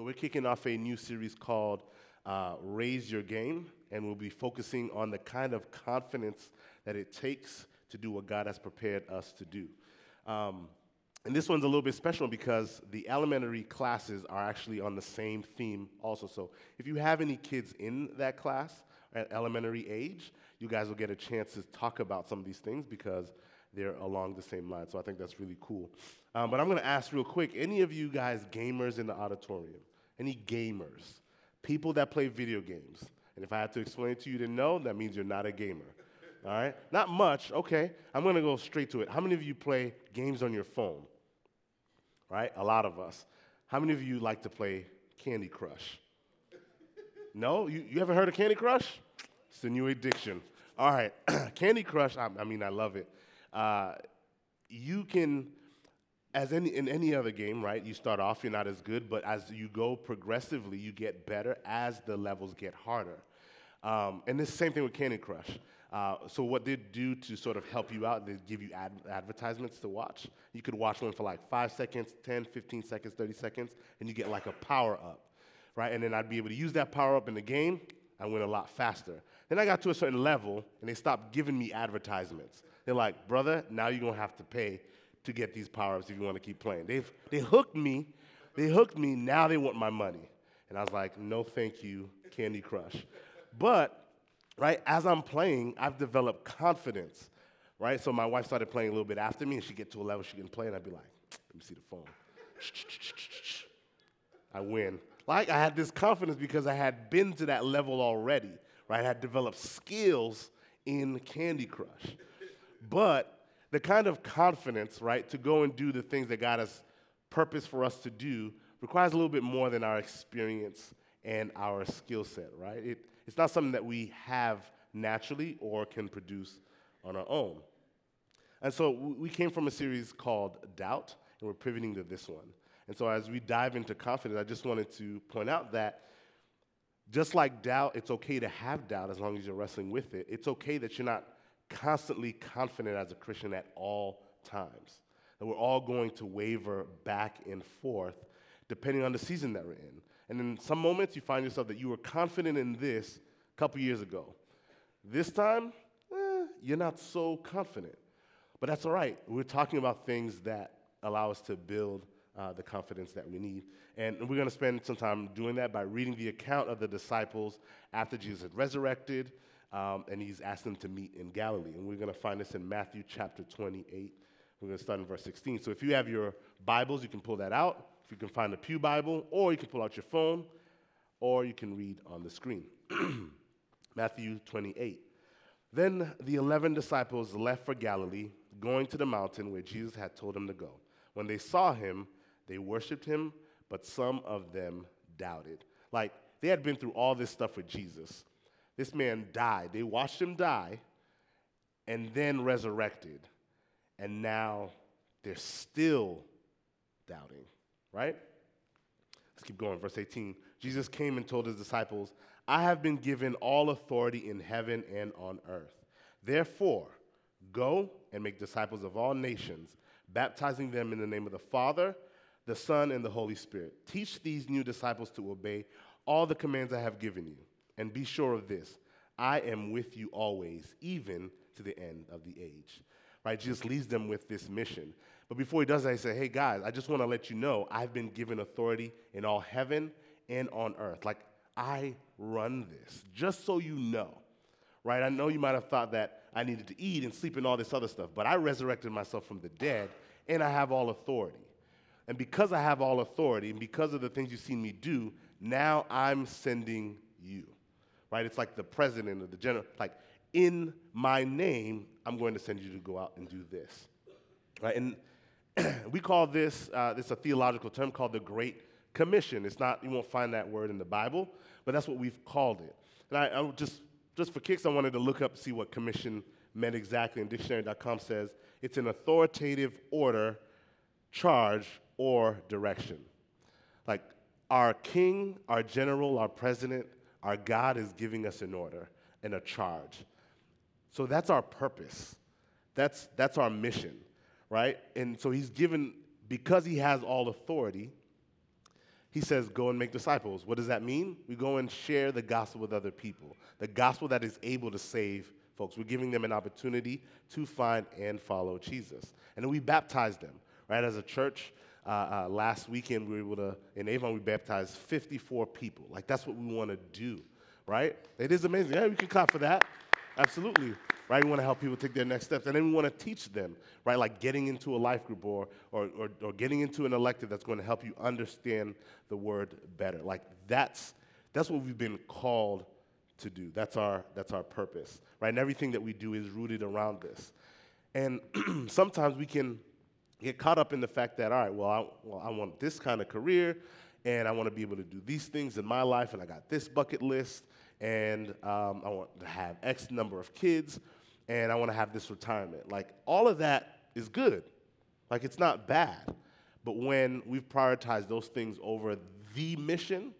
So, we're kicking off a new series called uh, Raise Your Game, and we'll be focusing on the kind of confidence that it takes to do what God has prepared us to do. Um, and this one's a little bit special because the elementary classes are actually on the same theme also. So, if you have any kids in that class at elementary age, you guys will get a chance to talk about some of these things because they're along the same line. So I think that's really cool. Um, but I'm going to ask real quick any of you guys gamers in the auditorium? Any gamers? People that play video games. And if I had to explain it to you to know, that means you're not a gamer. All right? Not much. Okay. I'm going to go straight to it. How many of you play games on your phone? Right? A lot of us. How many of you like to play Candy Crush? No? You, you haven't heard of Candy Crush? It's a new addiction. All right. Candy Crush, I, I mean, I love it. Uh, you can, as any, in any other game, right? You start off, you're not as good, but as you go progressively, you get better as the levels get harder. Um, and the same thing with Candy Crush. Uh, so what they do to sort of help you out, they give you ad- advertisements to watch. You could watch one for like five seconds, 10, 15 seconds, 30 seconds, and you get like a power up, right? And then I'd be able to use that power up in the game. I went a lot faster. Then I got to a certain level, and they stopped giving me advertisements. They're like, brother, now you're gonna have to pay to get these power ups if you wanna keep playing. They've, they hooked me, they hooked me, now they want my money. And I was like, no, thank you, Candy Crush. But, right, as I'm playing, I've developed confidence, right? So my wife started playing a little bit after me, and she'd get to a level she can play, and I'd be like, let me see the phone. I win. Like, I had this confidence because I had been to that level already right? I had developed skills in Candy Crush. But the kind of confidence, right, to go and do the things that God has purpose for us to do requires a little bit more than our experience and our skill set, right? It, it's not something that we have naturally or can produce on our own. And so we came from a series called Doubt, and we're pivoting to this one. And so as we dive into confidence, I just wanted to point out that just like doubt, it's okay to have doubt as long as you're wrestling with it. It's okay that you're not constantly confident as a Christian at all times. That we're all going to waver back and forth depending on the season that we're in. And in some moments, you find yourself that you were confident in this a couple years ago. This time, eh, you're not so confident. But that's all right. We're talking about things that allow us to build uh, the confidence that we need. And we're going to spend some time doing that by reading the account of the disciples after Jesus had resurrected, um, and he's asked them to meet in Galilee. And we're going to find this in Matthew chapter 28. We're going to start in verse 16. So if you have your Bibles, you can pull that out. If you can find a Pew Bible, or you can pull out your phone, or you can read on the screen. Matthew 28. Then the eleven disciples left for Galilee, going to the mountain where Jesus had told them to go. When they saw him, they worshiped him, but some of them doubted. Like, they had been through all this stuff with Jesus. This man died. They watched him die and then resurrected. And now they're still doubting, right? Let's keep going. Verse 18 Jesus came and told his disciples, I have been given all authority in heaven and on earth. Therefore, go and make disciples of all nations, baptizing them in the name of the Father the Son, and the Holy Spirit. Teach these new disciples to obey all the commands I have given you. And be sure of this I am with you always, even to the end of the age. Right? Jesus leaves them with this mission. But before he does that, he said, Hey guys, I just want to let you know I've been given authority in all heaven and on earth. Like, I run this, just so you know. Right? I know you might have thought that I needed to eat and sleep and all this other stuff, but I resurrected myself from the dead and I have all authority. And because I have all authority and because of the things you've seen me do, now I'm sending you. Right? It's like the president or the general, like, in my name, I'm going to send you to go out and do this. Right? And we call this, uh, this is a theological term called the Great Commission. It's not, you won't find that word in the Bible, but that's what we've called it. And I, I just, just for kicks, I wanted to look up, see what commission meant exactly. And dictionary.com says it's an authoritative order, charge, or direction. Like our king, our general, our president, our God is giving us an order and a charge. So that's our purpose. That's, that's our mission, right? And so he's given, because he has all authority, he says, Go and make disciples. What does that mean? We go and share the gospel with other people, the gospel that is able to save folks. We're giving them an opportunity to find and follow Jesus. And then we baptize them, right? As a church, uh, uh, last weekend we were able to, in Avon, we baptized 54 people. Like, that's what we want to do, right? It is amazing. Yeah, we can clap for that. Absolutely. Right? We want to help people take their next steps. And then we want to teach them, right? Like getting into a life group or, or, or, or getting into an elective that's going to help you understand the word better. Like that's, that's what we've been called to do. That's our, that's our purpose, right? And everything that we do is rooted around this. And sometimes we can get caught up in the fact that, all right, well I, well, I want this kind of career and I want to be able to do these things in my life, and I got this bucket list, and um, I want to have X number of kids, and I want to have this retirement. Like, all of that is good. Like, it's not bad. But when we've prioritized those things over the mission,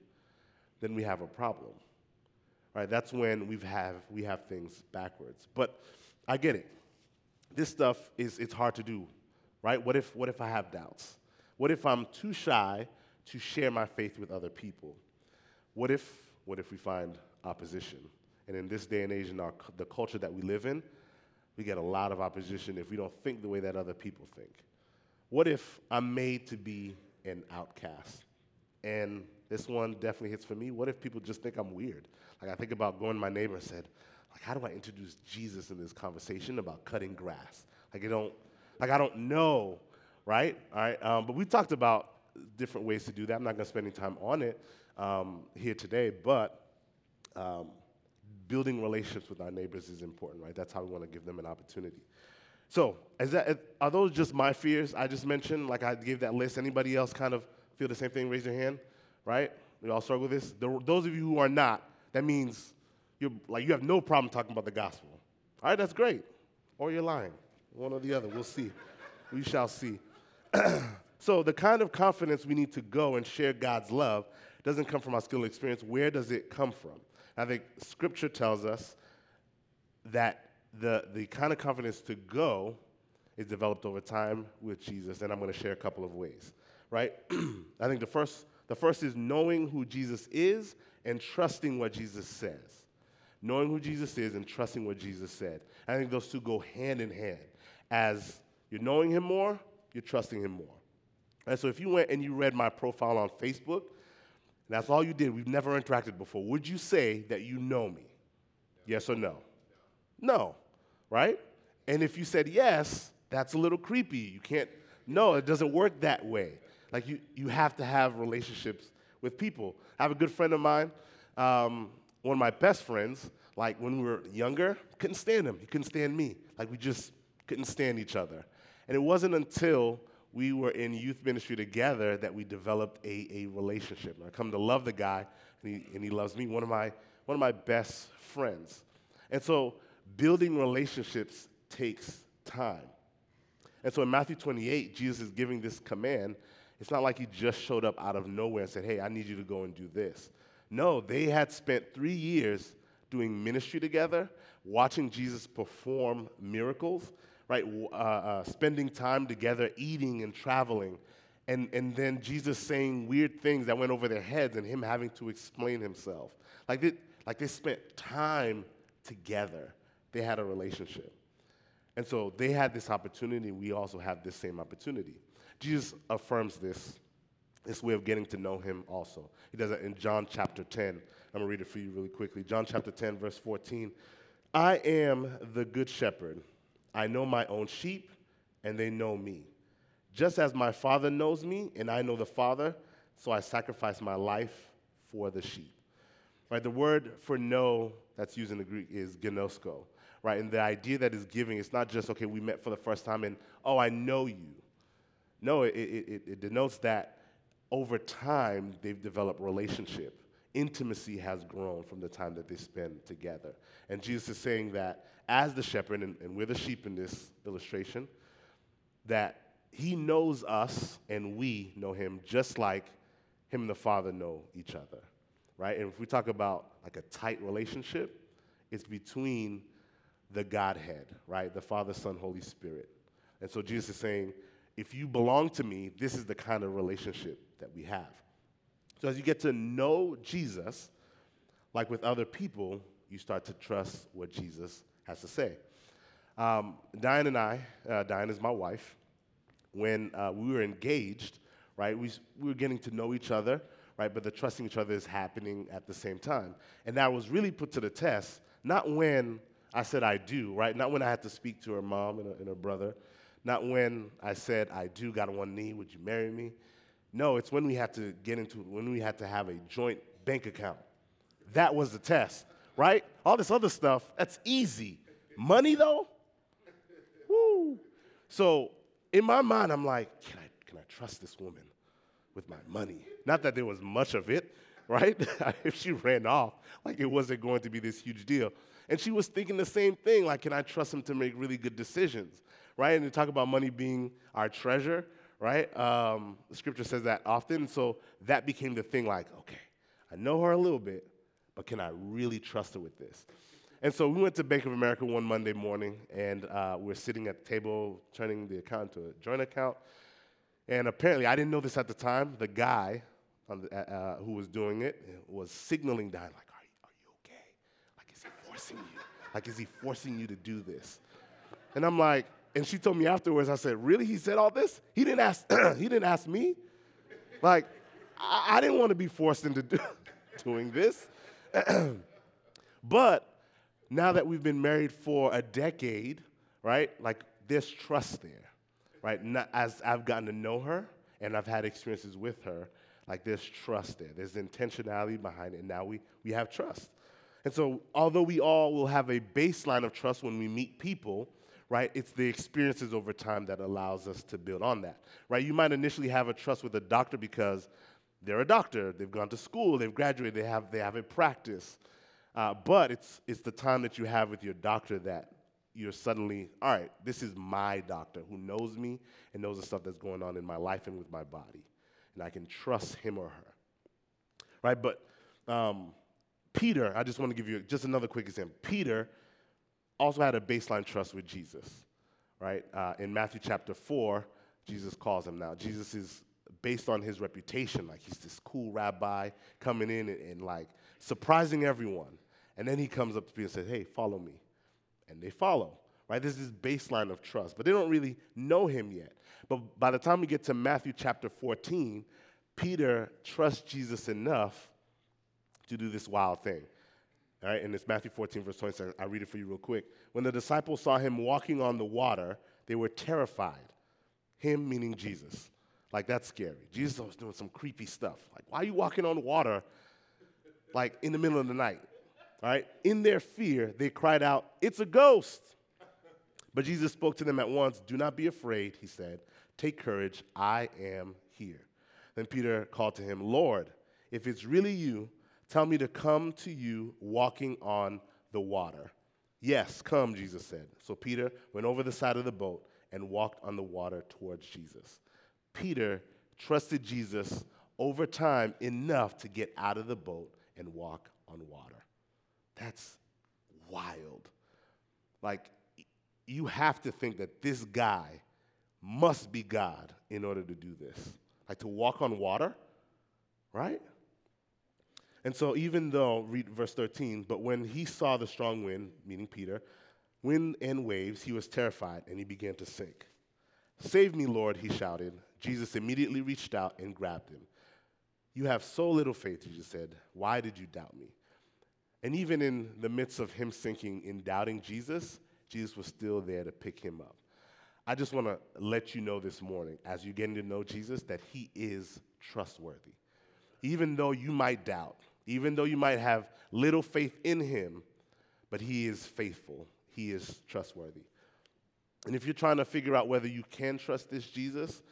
then we have a problem. Right? That's when we have, we have things backwards. But I get it. This stuff is it's hard to do, right? What if, what if I have doubts? What if I'm too shy to share my faith with other people? What if, what if we find opposition? And in this day and age, in our, the culture that we live in, we get a lot of opposition if we don't think the way that other people think. What if I'm made to be an outcast? And this one definitely hits for me. What if people just think I'm weird? Like I think about going to my neighbor and said, like, how do I introduce Jesus in this conversation about cutting grass? Like I don't, like I don't know, right? All right. Um, but we talked about different ways to do that. I'm not going to spend any time on it um, here today, but um, building relationships with our neighbors is important, right? That's how we want to give them an opportunity. So, that, are those just my fears I just mentioned? Like I gave that list. Anybody else kind of feel the same thing? Raise your hand, right? We all struggle with this. Those of you who are not, that means you're like you have no problem talking about the gospel. All right, that's great. Or you're lying. One or the other. We'll see. we shall see. So, the kind of confidence we need to go and share God's love doesn't come from our skill experience. Where does it come from? I think Scripture tells us that the, the kind of confidence to go is developed over time with Jesus, and I'm going to share a couple of ways, right? I think the first, the first is knowing who Jesus is and trusting what Jesus says. Knowing who Jesus is and trusting what Jesus said. I think those two go hand in hand. As you're knowing him more, you're trusting him more. And so if you went and you read my profile on Facebook, and that's all you did, we've never interacted before, would you say that you know me? Yes or no? No, right? And if you said yes, that's a little creepy. You can't, no, it doesn't work that way. Like you, you have to have relationships with people. I have a good friend of mine, um, one of my best friends, like when we were younger, couldn't stand him. He couldn't stand me. Like we just couldn't stand each other. And it wasn't until we were in youth ministry together that we developed a, a relationship. And I come to love the guy, and he, and he loves me, one of, my, one of my best friends. And so building relationships takes time. And so in Matthew 28, Jesus is giving this command. It's not like he just showed up out of nowhere and said, Hey, I need you to go and do this. No, they had spent three years doing ministry together, watching Jesus perform miracles, right? Uh, uh, spending time together, eating and traveling. And, and then Jesus saying weird things that went over their heads and him having to explain himself. Like they, like they spent time together. They had a relationship. And so they had this opportunity. We also have this same opportunity. Jesus affirms this, this way of getting to know him also. He does it in John chapter 10. I'm going to read it for you really quickly. John chapter 10, verse 14. I am the good shepherd. I know my own sheep, and they know me. Just as my Father knows me, and I know the Father, so I sacrifice my life for the sheep. Right? The word for know that's used in the Greek is gnosko. Right? And the idea that is giving, it's not just, okay, we met for the first time and, oh, I know you. No, it, it, it denotes that over time they've developed relationship. Intimacy has grown from the time that they spend together. And Jesus is saying that as the shepherd, and, and we're the sheep in this illustration, that he knows us and we know him just like him and the Father know each other, right? And if we talk about like a tight relationship, it's between the Godhead, right? The Father, Son, Holy Spirit. And so Jesus is saying, if you belong to me, this is the kind of relationship that we have. So as you get to know Jesus, like with other people, you start to trust what Jesus has to say. Um, Diane and I, uh, Diane is my wife, when uh, we were engaged, right, we, we were getting to know each other, right, but the trusting each other is happening at the same time. And that was really put to the test, not when I said I do, right, not when I had to speak to her mom and her, and her brother, not when I said I do, got on one knee, would you marry me? No, it's when we had to get into, when we had to have a joint bank account. That was the test, right? All this other stuff, that's easy. Money, though? Woo. So in my mind, I'm like, can I, can I trust this woman with my money? Not that there was much of it, right? if she ran off, like it wasn't going to be this huge deal. And she was thinking the same thing, like, can I trust him to make really good decisions, right? And to talk about money being our treasure, right? Um, the scripture says that often. So that became the thing like, okay, I know her a little bit, but can I really trust her with this? And so we went to Bank of America one Monday morning, and uh, we're sitting at the table turning the account to a joint account. And apparently, I didn't know this at the time. The guy the, uh, uh, who was doing it was signaling down, like, are you, are you okay? Like, is he forcing you? Like, is he forcing you to do this? And I'm like, and she told me afterwards, I said, really? He said all this? He didn't ask, he didn't ask me? Like, I, I didn't want to be forced into do, doing this. but now that we've been married for a decade, right? Like, there's trust there, right? Not, as I've gotten to know her and I've had experiences with her, like, there's trust there. There's intentionality behind it, and now we, we have trust. And so, although we all will have a baseline of trust when we meet people, right? It's the experiences over time that allows us to build on that, right? You might initially have a trust with a doctor because they're a doctor, they've gone to school, they've graduated, they have, they have a practice. Uh, but it's, it's the time that you have with your doctor that you're suddenly, all right, this is my doctor who knows me and knows the stuff that's going on in my life and with my body. And I can trust him or her. Right? But um, Peter, I just want to give you just another quick example. Peter also had a baseline trust with Jesus, right? Uh, in Matthew chapter 4, Jesus calls him now. Jesus is based on his reputation, like he's this cool rabbi coming in and, and like surprising everyone. And then he comes up to Peter and says, Hey, follow me. And they follow, right? This is baseline of trust, but they don't really know him yet. But by the time we get to Matthew chapter 14, Peter trusts Jesus enough to do this wild thing. All right, and it's Matthew 14, verse 27. I'll read it for you real quick. When the disciples saw him walking on the water, they were terrified. Him meaning Jesus. Like, that's scary. Jesus was doing some creepy stuff. Like, why are you walking on water, like, in the middle of the night? All right? In their fear, they cried out, It's a ghost. But Jesus spoke to them at once. Do not be afraid, he said. Take courage. I am here. Then Peter called to him, Lord, if it's really you, Tell me to come to you walking on the water. Yes, come, Jesus said. So Peter went over the side of the boat and walked on the water towards Jesus. Peter trusted Jesus over time enough to get out of the boat and walk on water. That's wild. Like, you have to think that this guy must be God in order to do this. Like, to walk on water, right? And so, even though, read verse 13, but when he saw the strong wind, meaning Peter, wind and waves, he was terrified and he began to sink. Save me, Lord, he shouted. Jesus immediately reached out and grabbed him. You have so little faith, Jesus said. Why did you doubt me? And even in the midst of him sinking in doubting Jesus, Jesus was still there to pick him up. I just want to let you know this morning, as you're getting to know Jesus, that he is trustworthy. Even though you might doubt, even though you might have little faith in him, but he is faithful, he is trustworthy. And if you're trying to figure out whether you can trust this Jesus,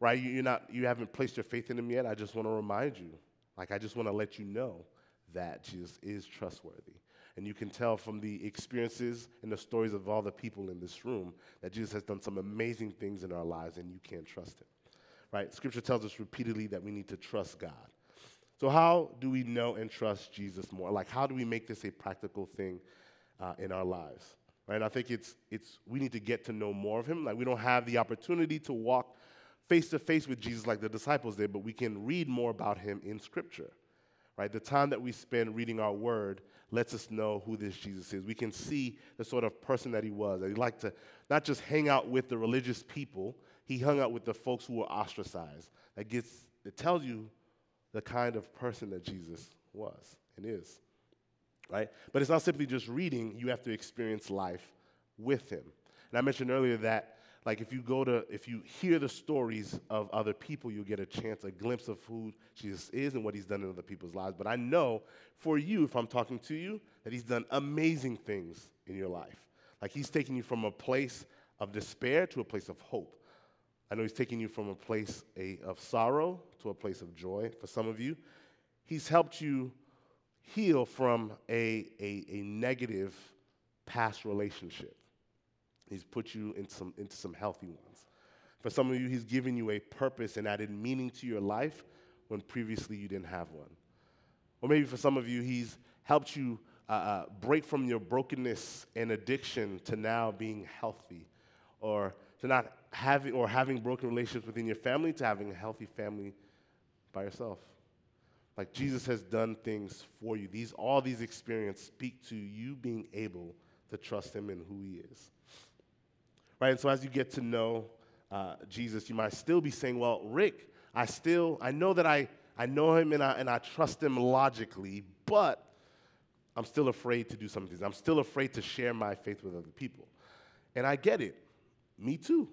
right, you're not, you haven't placed your faith in him yet, I just want to remind you, like, I just want to let you know that Jesus is trustworthy. And you can tell from the experiences and the stories of all the people in this room that Jesus has done some amazing things in our lives and you can trust him. Right? Scripture tells us repeatedly that we need to trust God. So, how do we know and trust Jesus more? Like, how do we make this a practical thing uh, in our lives? Right? I think it's, it's, we need to get to know more of him. Like, we don't have the opportunity to walk face to face with Jesus like the disciples did, but we can read more about him in Scripture. Right? The time that we spend reading our word lets us know who this Jesus is. We can see the sort of person that he was. That he liked to not just hang out with the religious people, he hung out with the folks who were ostracized. That gets it tells you the kind of person that Jesus was and is. Right? But it's not simply just reading, you have to experience life with him. And I mentioned earlier that like if you go to if you hear the stories of other people you'll get a chance a glimpse of who jesus is and what he's done in other people's lives but i know for you if i'm talking to you that he's done amazing things in your life like he's taking you from a place of despair to a place of hope i know he's taking you from a place a, of sorrow to a place of joy for some of you he's helped you heal from a, a, a negative past relationship He's put you in some, into some healthy ones. For some of you, He's given you a purpose and added meaning to your life when previously you didn't have one. Or maybe for some of you, He's helped you uh, uh, break from your brokenness and addiction to now being healthy, or to not having or having broken relationships within your family to having a healthy family by yourself. Like Jesus has done things for you. These all these experiences speak to you being able to trust Him in who He is right? And so as you get to know uh, Jesus, you might still be saying, well, Rick, I still, I know that I, I know him and I, and I trust him logically, but I'm still afraid to do some things. I'm still afraid to share my faith with other people. And I get it. Me too,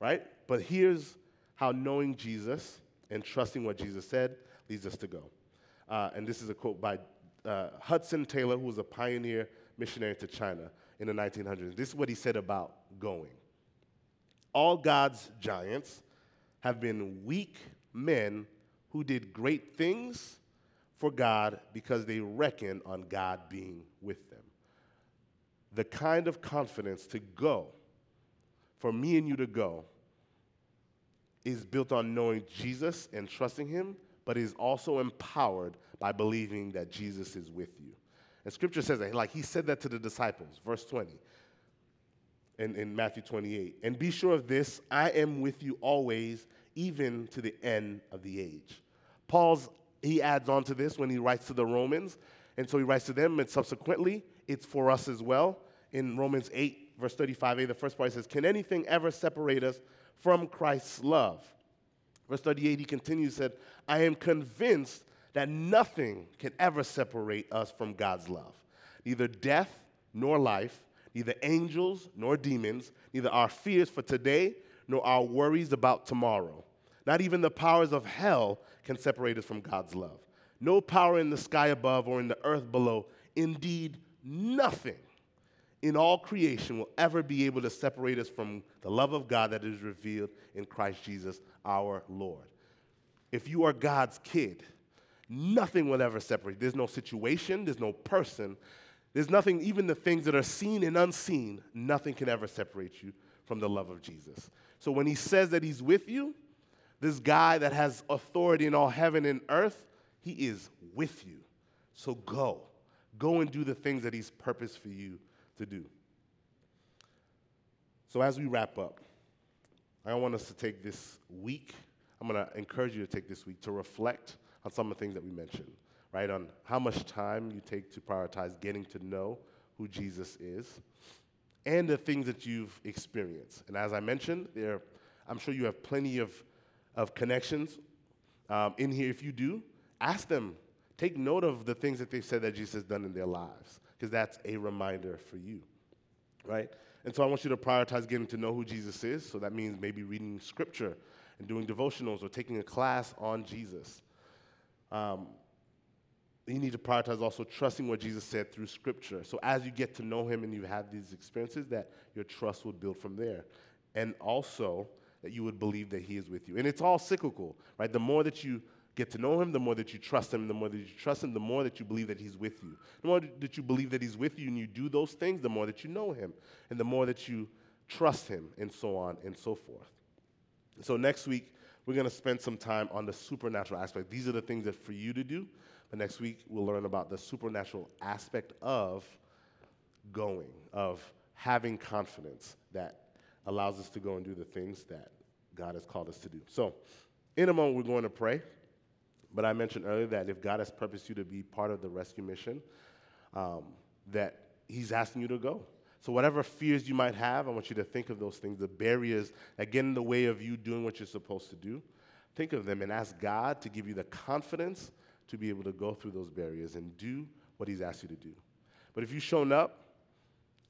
right? But here's how knowing Jesus and trusting what Jesus said leads us to go. Uh, and this is a quote by uh, Hudson Taylor, who was a pioneer missionary to China in the 1900s. This is what he said about going. All God's giants have been weak men who did great things for God because they reckon on God being with them. The kind of confidence to go, for me and you to go, is built on knowing Jesus and trusting Him, but is also empowered by believing that Jesus is with you. And scripture says that, like He said that to the disciples, verse 20 in, in Matthew 28. And be sure of this I am with you always, even to the end of the age. Paul's, he adds on to this when he writes to the Romans. And so he writes to them, and subsequently, it's for us as well. In Romans 8, verse 35a, the first part says, Can anything ever separate us from Christ's love? Verse 38, he continues, said, I am convinced that nothing can ever separate us from God's love, neither death nor life neither angels nor demons, neither our fears for today nor our worries about tomorrow. Not even the powers of hell can separate us from God's love. No power in the sky above or in the earth below, indeed, nothing in all creation will ever be able to separate us from the love of God that is revealed in Christ Jesus our Lord. If you are God's kid, nothing will ever separate. There's no situation, there's no person there's nothing, even the things that are seen and unseen, nothing can ever separate you from the love of Jesus. So when he says that he's with you, this guy that has authority in all heaven and earth, he is with you. So go. Go and do the things that he's purposed for you to do. So as we wrap up, I want us to take this week, I'm going to encourage you to take this week to reflect on some of the things that we mentioned right, on how much time you take to prioritize getting to know who Jesus is and the things that you've experienced. And as I mentioned, there, I'm sure you have plenty of, of connections um, in here. If you do, ask them, take note of the things that they've said that Jesus has done in their lives, because that's a reminder for you, right? And so I want you to prioritize getting to know who Jesus is. So that means maybe reading scripture and doing devotionals or taking a class on Jesus. Um, you need to prioritize also trusting what Jesus said through Scripture. So as you get to know Him and you have these experiences, that your trust would build from there. And also that you would believe that He is with you. And it's all cyclical, right? The more that you get to know Him, the more that you trust Him, the more that you trust Him, the more that you believe that He's with you. The more that you believe that He's with you and you do those things, the more that you know Him, and the more that you trust Him, and so on and so forth. So next week, we're going to spend some time on the supernatural aspect. These are the things that for you to do but next week, we'll learn about the supernatural aspect of going, of having confidence that allows us to go and do the things that God has called us to do. So, in a moment, we're going to pray. But I mentioned earlier that if God has purposed you to be part of the rescue mission, um, that He's asking you to go. So, whatever fears you might have, I want you to think of those things, the barriers that get in the way of you doing what you're supposed to do. Think of them and ask God to give you the confidence to be able to go through those barriers and do what He's asked you to do. But if you've shown up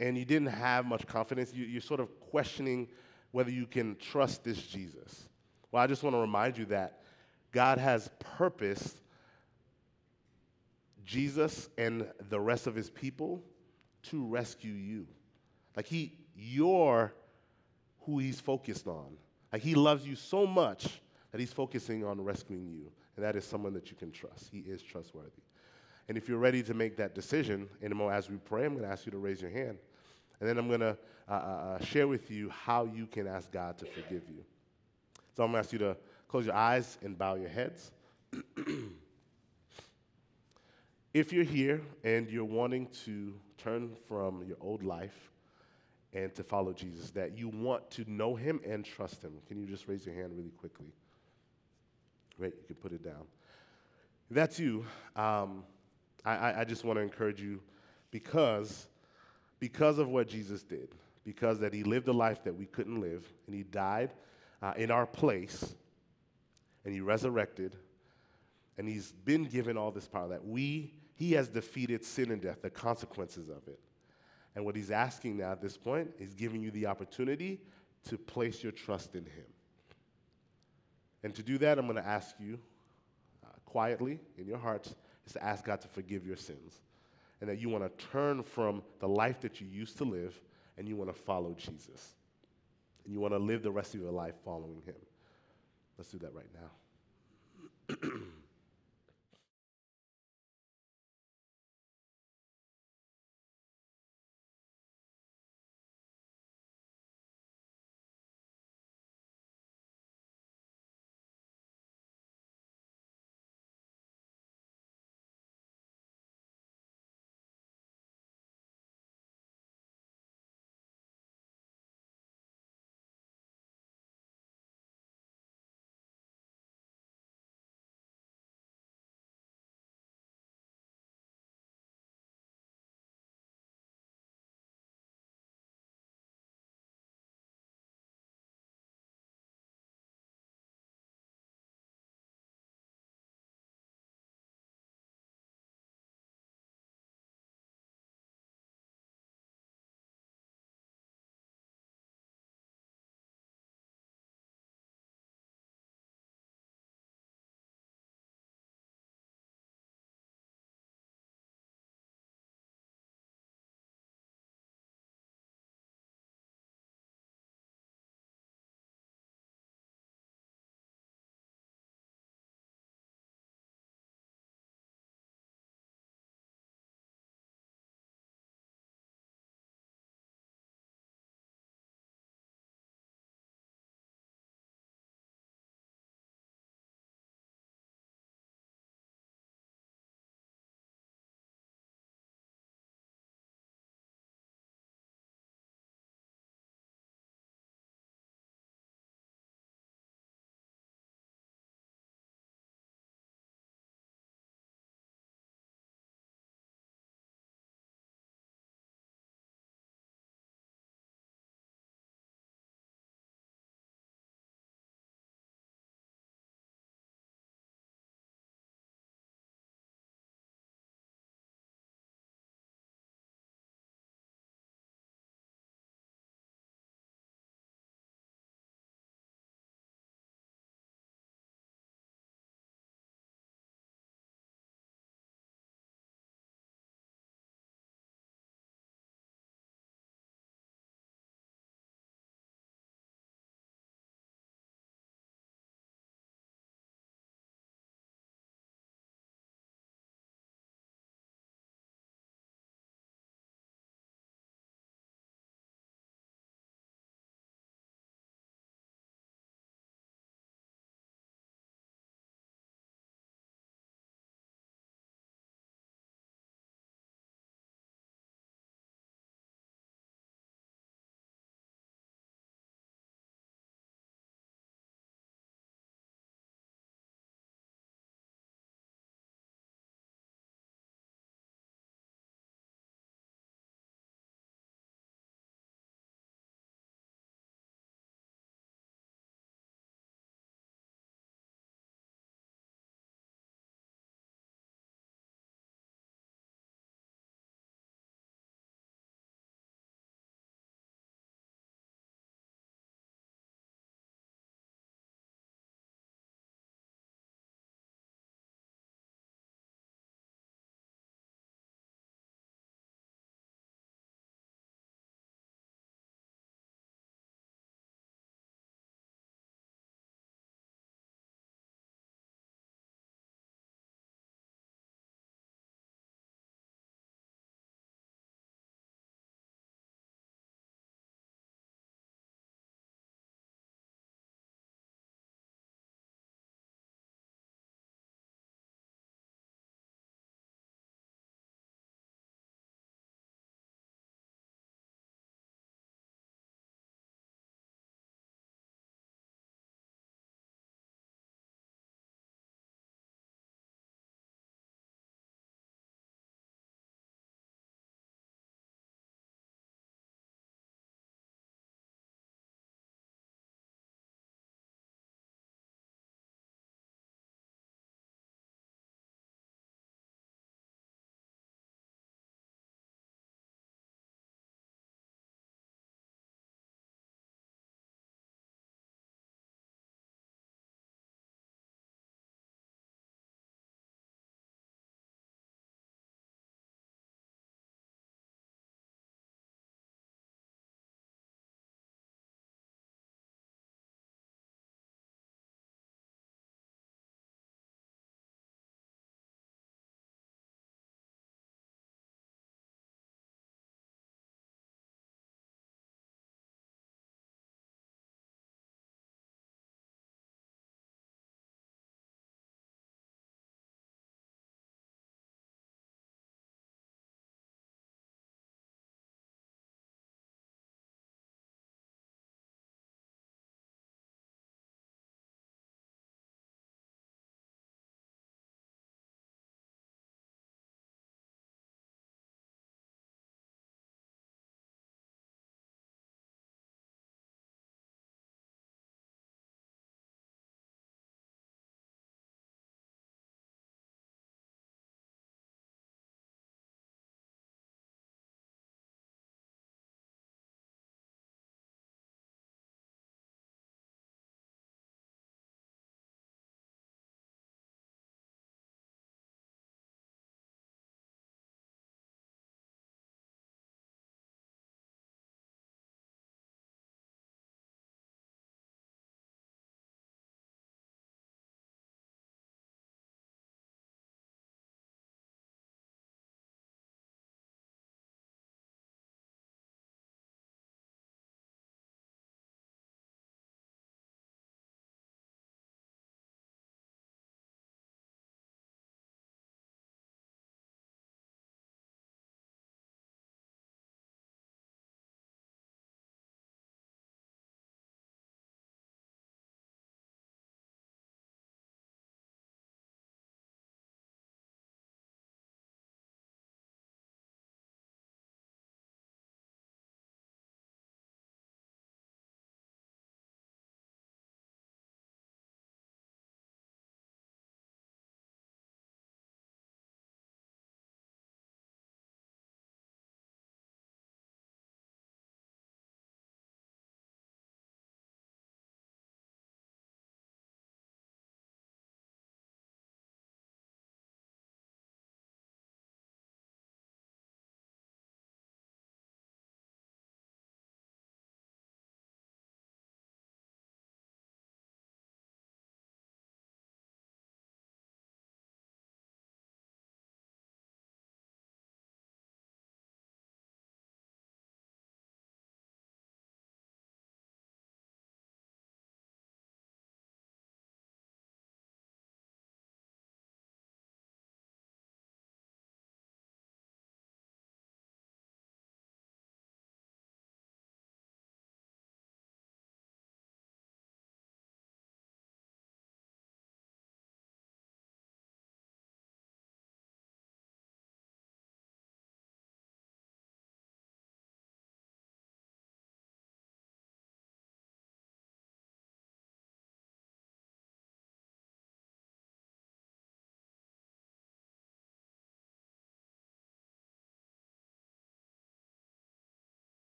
and you didn't have much confidence, you, are sort of questioning whether you can trust this Jesus. Well, I just want to remind you that God has purposed Jesus and the rest of his people to rescue you. Like he, you're who he's focused on. Like he loves you so much that he's focusing on rescuing you. And that is someone that you can trust. He is trustworthy. And if you're ready to make that decision, and as we pray, I'm going to ask you to raise your hand. And then I'm going to uh, uh, uh, share with you how you can ask God to forgive you. So I'm going to ask you to close your eyes and bow your heads. if you're here and you're wanting to turn from your old life and to follow Jesus, that you want to know him and trust him, can you just raise your hand really quickly? Great, you can put it down. That's you, um, I, I just want to encourage you because, because of what Jesus did, because that he lived a life that we couldn't live, and he died uh, in our place, and he resurrected, and he's been given all this power that we, he has defeated sin and death, the consequences of it. And what he's asking now at this point is giving you the opportunity to place your trust in him. And to do that, I'm going to ask you uh, quietly in your hearts is to ask God to forgive your sins. And that you want to turn from the life that you used to live and you want to follow Jesus. And you want to live the rest of your life following him. Let's do that right now.